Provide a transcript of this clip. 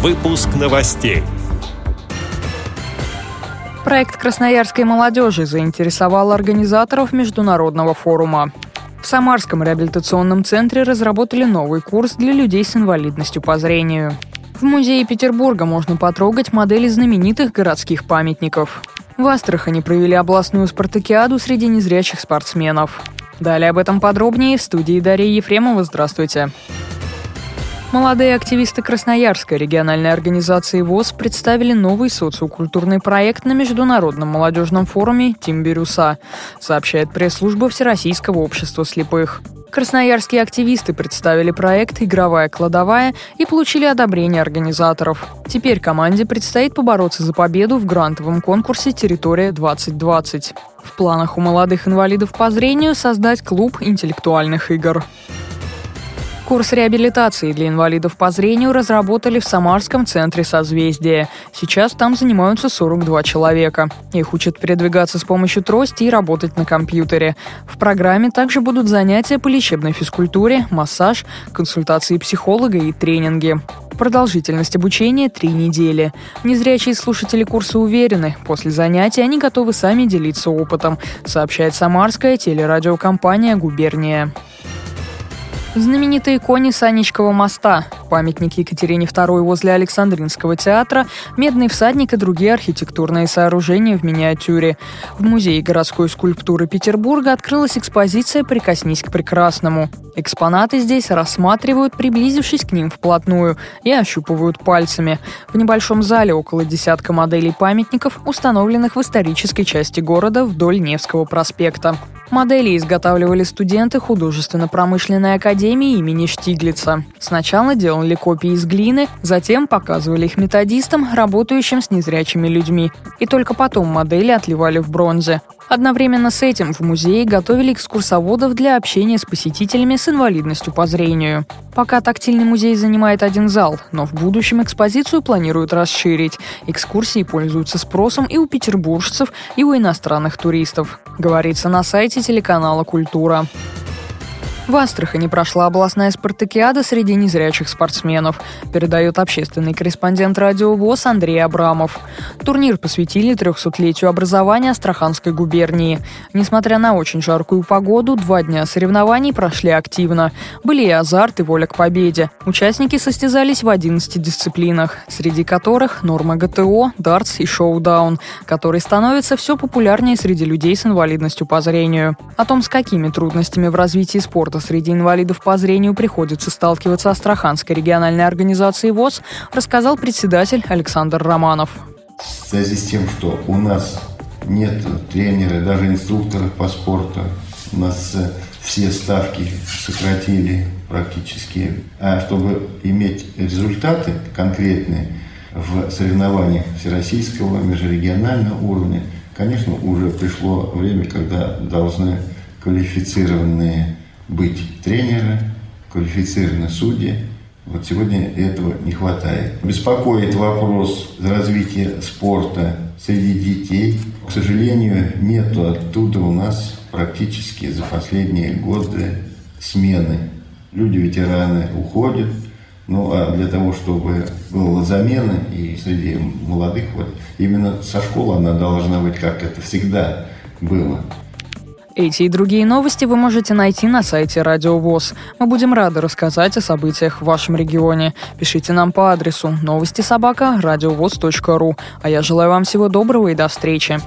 Выпуск новостей. Проект красноярской молодежи заинтересовал организаторов международного форума. В Самарском реабилитационном центре разработали новый курс для людей с инвалидностью по зрению. В музее Петербурга можно потрогать модели знаменитых городских памятников. В Астрахани провели областную спартакиаду среди незрячих спортсменов. Далее об этом подробнее в студии Дарья Ефремова. Здравствуйте. Молодые активисты Красноярской региональной организации ВОЗ представили новый социокультурный проект на Международном молодежном форуме «Тим Бирюса», сообщает пресс-служба Всероссийского общества слепых. Красноярские активисты представили проект «Игровая кладовая» и получили одобрение организаторов. Теперь команде предстоит побороться за победу в грантовом конкурсе «Территория-2020». В планах у молодых инвалидов по зрению создать клуб интеллектуальных игр. Курс реабилитации для инвалидов по зрению разработали в Самарском центре созвездия. Сейчас там занимаются 42 человека. Их учат передвигаться с помощью трости и работать на компьютере. В программе также будут занятия по лечебной физкультуре, массаж, консультации психолога и тренинги. Продолжительность обучения – три недели. Незрячие слушатели курса уверены, после занятий они готовы сами делиться опытом, сообщает самарская телерадиокомпания «Губерния». Знаменитые кони Санечкова моста, памятник Екатерине II возле Александринского театра, медный всадник и другие архитектурные сооружения в миниатюре. В Музее городской скульптуры Петербурга открылась экспозиция «Прикоснись к прекрасному». Экспонаты здесь рассматривают, приблизившись к ним вплотную, и ощупывают пальцами. В небольшом зале около десятка моделей памятников, установленных в исторической части города вдоль Невского проспекта. Модели изготавливали студенты художественно-промышленной академии имени Штиглица. Сначала делали копии из глины, затем показывали их методистам, работающим с незрячими людьми. И только потом модели отливали в бронзе. Одновременно с этим в музее готовили экскурсоводов для общения с посетителями с инвалидностью по зрению. Пока тактильный музей занимает один зал, но в будущем экспозицию планируют расширить. Экскурсии пользуются спросом и у петербуржцев, и у иностранных туристов. Говорится на сайте телеканала «Культура». В Астрахани прошла областная спартакиада среди незрячих спортсменов, передает общественный корреспондент радио ВОЗ Андрей Абрамов. Турнир посвятили 300-летию образования Астраханской губернии. Несмотря на очень жаркую погоду, два дня соревнований прошли активно. Были и азарт, и воля к победе. Участники состязались в 11 дисциплинах, среди которых норма ГТО, дартс и шоу-даун, который становится все популярнее среди людей с инвалидностью по зрению. О том, с какими трудностями в развитии спорта что среди инвалидов по зрению приходится сталкиваться Астраханской региональной организации ВОЗ, рассказал председатель Александр Романов. В связи с тем, что у нас нет тренера, даже инструкторов по спорту, у нас э, все ставки сократили практически. А чтобы иметь результаты конкретные в соревнованиях всероссийского, межрегионального уровня, конечно, уже пришло время, когда должны квалифицированные быть тренеры, квалифицированные судьи. Вот сегодня этого не хватает. Беспокоит вопрос развития спорта среди детей. К сожалению, нету оттуда у нас практически за последние годы смены. Люди-ветераны уходят, ну а для того, чтобы была замена и среди молодых, вот именно со школы она должна быть, как это всегда было. Эти и другие новости вы можете найти на сайте Радио ВОЗ. Мы будем рады рассказать о событиях в вашем регионе. Пишите нам по адресу новости собака ру. А я желаю вам всего доброго и до встречи.